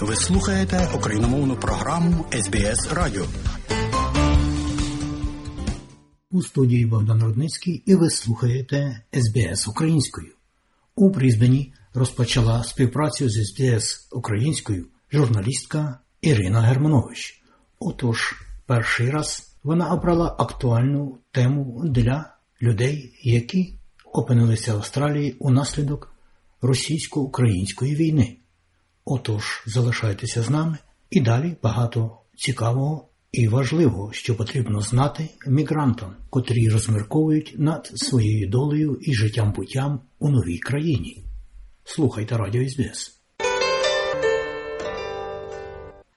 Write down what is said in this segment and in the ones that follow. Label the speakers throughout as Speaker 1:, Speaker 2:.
Speaker 1: Ви слухаєте україномовну програму СБС Радіо. У студії Богдан Рудницький і ви слухаєте СБС українською. У Брізбені розпочала співпрацю з СБС українською журналістка Ірина Германович. Отож, перший раз вона обрала актуальну тему для людей, які опинилися в Австралії унаслідок російсько-української війни. Отож, залишайтеся з нами і далі багато цікавого і важливого, що потрібно знати мігрантам, котрі розмірковують над своєю долею і життям буттям у новій країні. Слухайте радіо СБС.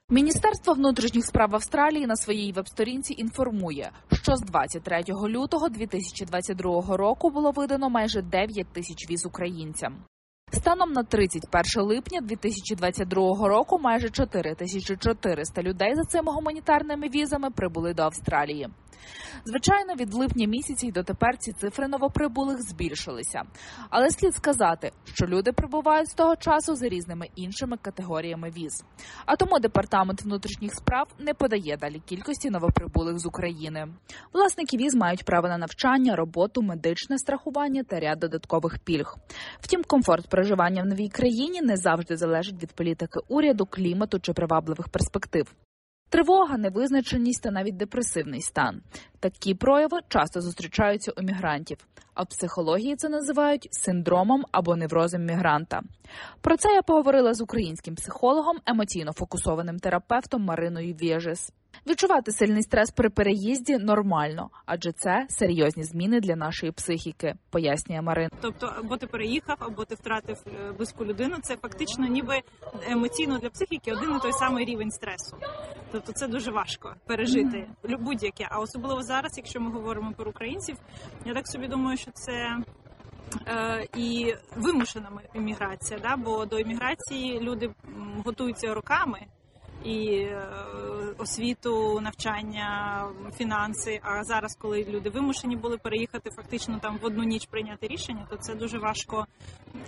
Speaker 2: Міністерство внутрішніх справ Австралії на своїй веб-сторінці інформує, що з 23 лютого 2022 року було видано майже 9 тисяч віз українцям. Станом на 31 липня 2022 року майже 4400 людей за цими гуманітарними візами прибули до Австралії. Звичайно, від липня місяці й дотепер ці цифри новоприбулих збільшилися. Але слід сказати, що люди прибувають з того часу за різними іншими категоріями віз. А тому департамент внутрішніх справ не подає далі кількості новоприбулих з України. Власники віз мають право на навчання, роботу, медичне страхування та ряд додаткових пільг. Втім, комфорт проживання в новій країні не завжди залежить від політики уряду, клімату чи привабливих перспектив. Тривога, невизначеність та навіть депресивний стан. Такі прояви часто зустрічаються у мігрантів, а в психології це називають синдромом або неврозом мігранта. Про це я поговорила з українським психологом, емоційно фокусованим терапевтом Мариною Вєжес. Відчувати сильний стрес при переїзді нормально, адже це серйозні зміни для нашої психіки, пояснює Марина.
Speaker 3: Тобто, або ти переїхав, або ти втратив е, близьку людину. Це фактично, ніби емоційно для психіки один і той самий рівень стресу. Тобто, це дуже важко пережити будь-яке. А особливо зараз, якщо ми говоримо про українців, я так собі думаю, що це. Е, і вимушена імміграція, да бо до імміграції люди готуються роками, і е, освіту, навчання, фінанси. А зараз, коли люди вимушені були переїхати, фактично там в одну ніч прийняти рішення, то це дуже важко.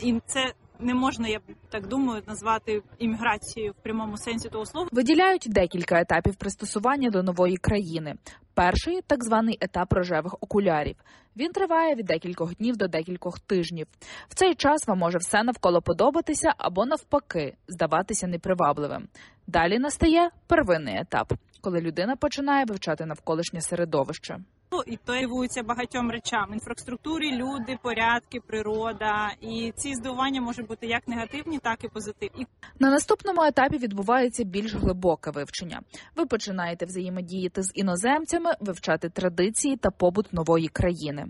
Speaker 3: І це не можна, я так думаю, назвати імміграцією в прямому сенсі того слова.
Speaker 2: Виділяють декілька етапів пристосування до нової країни. Перший так званий етап рожевих окулярів. Він триває від декількох днів до декількох тижнів. В цей час вам може все навколо подобатися або навпаки здаватися непривабливим. Далі настає первинний етап, коли людина починає вивчати навколишнє середовище.
Speaker 3: Ну, і то дивуються багатьом речам: інфраструктурі, люди, порядки, природа. І ці здивування можуть бути як негативні, так і позитивні.
Speaker 2: На наступному етапі відбувається більш глибоке вивчення. Ви починаєте взаємодіяти з іноземцями, вивчати традиції та побут нової країни.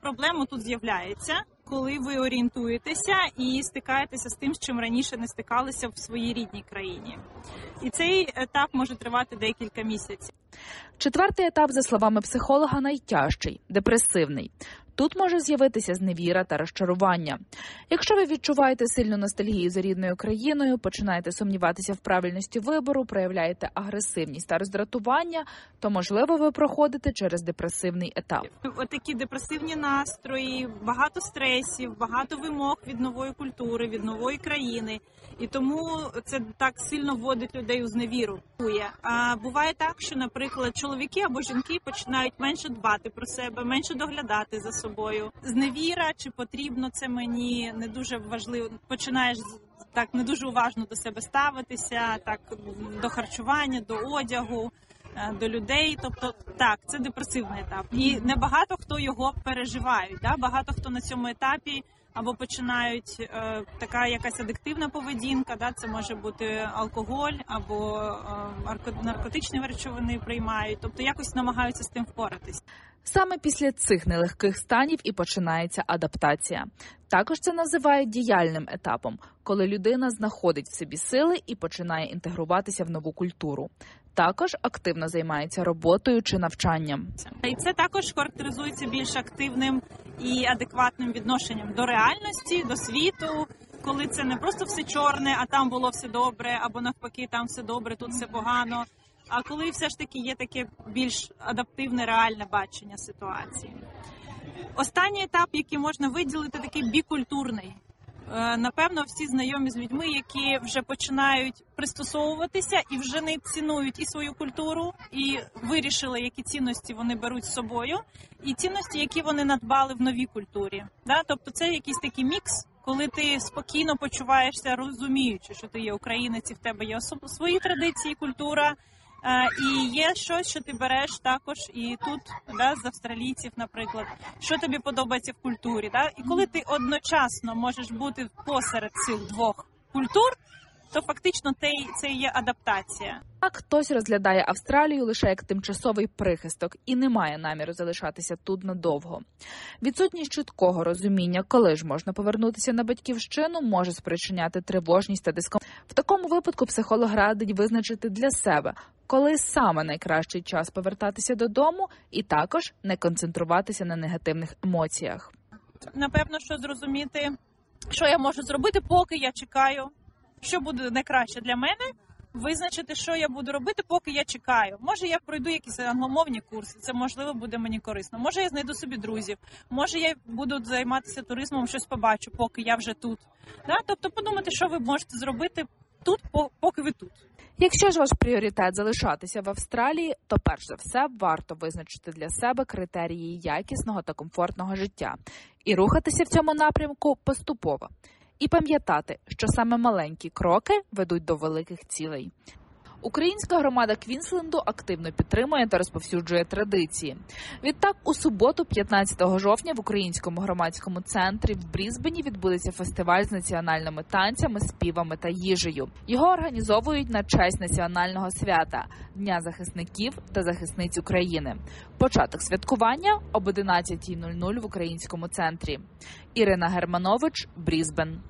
Speaker 3: Проблема тут з'являється, коли ви орієнтуєтеся і стикаєтеся з тим, з чим раніше не стикалися в своїй рідній країні, і цей етап може тривати декілька місяців.
Speaker 2: Четвертий етап, за словами психолога, найтяжчий депресивний. Тут може з'явитися зневіра та розчарування. Якщо ви відчуваєте сильну ностальгію за рідною країною, починаєте сумніватися в правильності вибору, проявляєте агресивність та роздратування, то можливо ви проходите через депресивний етап.
Speaker 3: Отакі депресивні настрої, багато стресів, багато вимог від нової культури, від нової країни. І тому це так сильно вводить людей у зневіру. А буває так, що, наприклад, чоловіки або жінки починають менше дбати про себе, менше доглядати за собою. Зневіра чи потрібно це мені не дуже важливо. Починаєш так не дуже уважно до себе ставитися, так до харчування, до одягу. Е, до людей, тобто так, це депресивний етап, і небагато хто його переживають. Да? Багато хто на цьому етапі або починають е, така якась адиктивна поведінка. Да, Це може бути алкоголь або е, наркотичні речовини приймають, тобто якось намагаються з тим впоратись.
Speaker 2: Саме після цих нелегких станів і починається адаптація. Також це називають діяльним етапом, коли людина знаходить в собі сили і починає інтегруватися в нову культуру. Також активно займається роботою чи навчанням.
Speaker 3: І це також характеризується більш активним і адекватним відношенням до реальності, до світу. Коли це не просто все чорне, а там було все добре, або навпаки, там все добре, тут все погано. А коли все ж таки є таке більш адаптивне, реальне бачення ситуації. Останній етап, який можна виділити, такий бікультурний. Е, Напевно, всі знайомі з людьми, які вже починають пристосовуватися і вже не цінують і свою культуру, і вирішили, які цінності вони беруть з собою, і цінності, які вони надбали в новій культурі. Да? Тобто, це якийсь такий мікс, коли ти спокійно почуваєшся, розуміючи, що ти є українець, і в тебе є особ... свої традиції, культура. Е, І є щось, що ти береш також і тут, да, з австралійців, наприклад, що тобі подобається в культурі. Да? І коли ти одночасно можеш бути посеред цих двох культур, то фактично те це є адаптація.
Speaker 2: Так хтось розглядає Австралію лише як тимчасовий прихисток і не має наміру залишатися тут надовго. Відсутність чіткого розуміння, коли ж можна повернутися на батьківщину, може спричиняти тривожність та дискомфорт. В такому випадку психолог радить визначити для себе, коли саме найкращий час повертатися додому, і також не концентруватися на негативних емоціях.
Speaker 3: Напевно, що зрозуміти, що я можу зробити, поки я чекаю, що буде найкраще для мене. Визначити, що я буду робити, поки я чекаю. Може, я пройду якісь англомовні курси, це можливо буде мені корисно. Може, я знайду собі друзів. Може, я буду займатися туризмом, щось побачу, поки я вже тут. Да? Тобто, подумати, що ви можете зробити тут, поки ви тут.
Speaker 2: Якщо ж ваш пріоритет залишатися в Австралії, то перш за все варто визначити для себе критерії якісного та комфортного життя і рухатися в цьому напрямку поступово. І пам'ятати, що саме маленькі кроки ведуть до великих цілей. Українська громада Квінсленду активно підтримує та розповсюджує традиції. Відтак, у суботу, 15 жовтня, в українському громадському центрі в Брізбені відбудеться фестиваль з національними танцями, співами та їжею. Його організовують на честь національного свята Дня захисників та захисниць України. Початок святкування об 11.00 в українському центрі. Ірина Германович, Брізбен.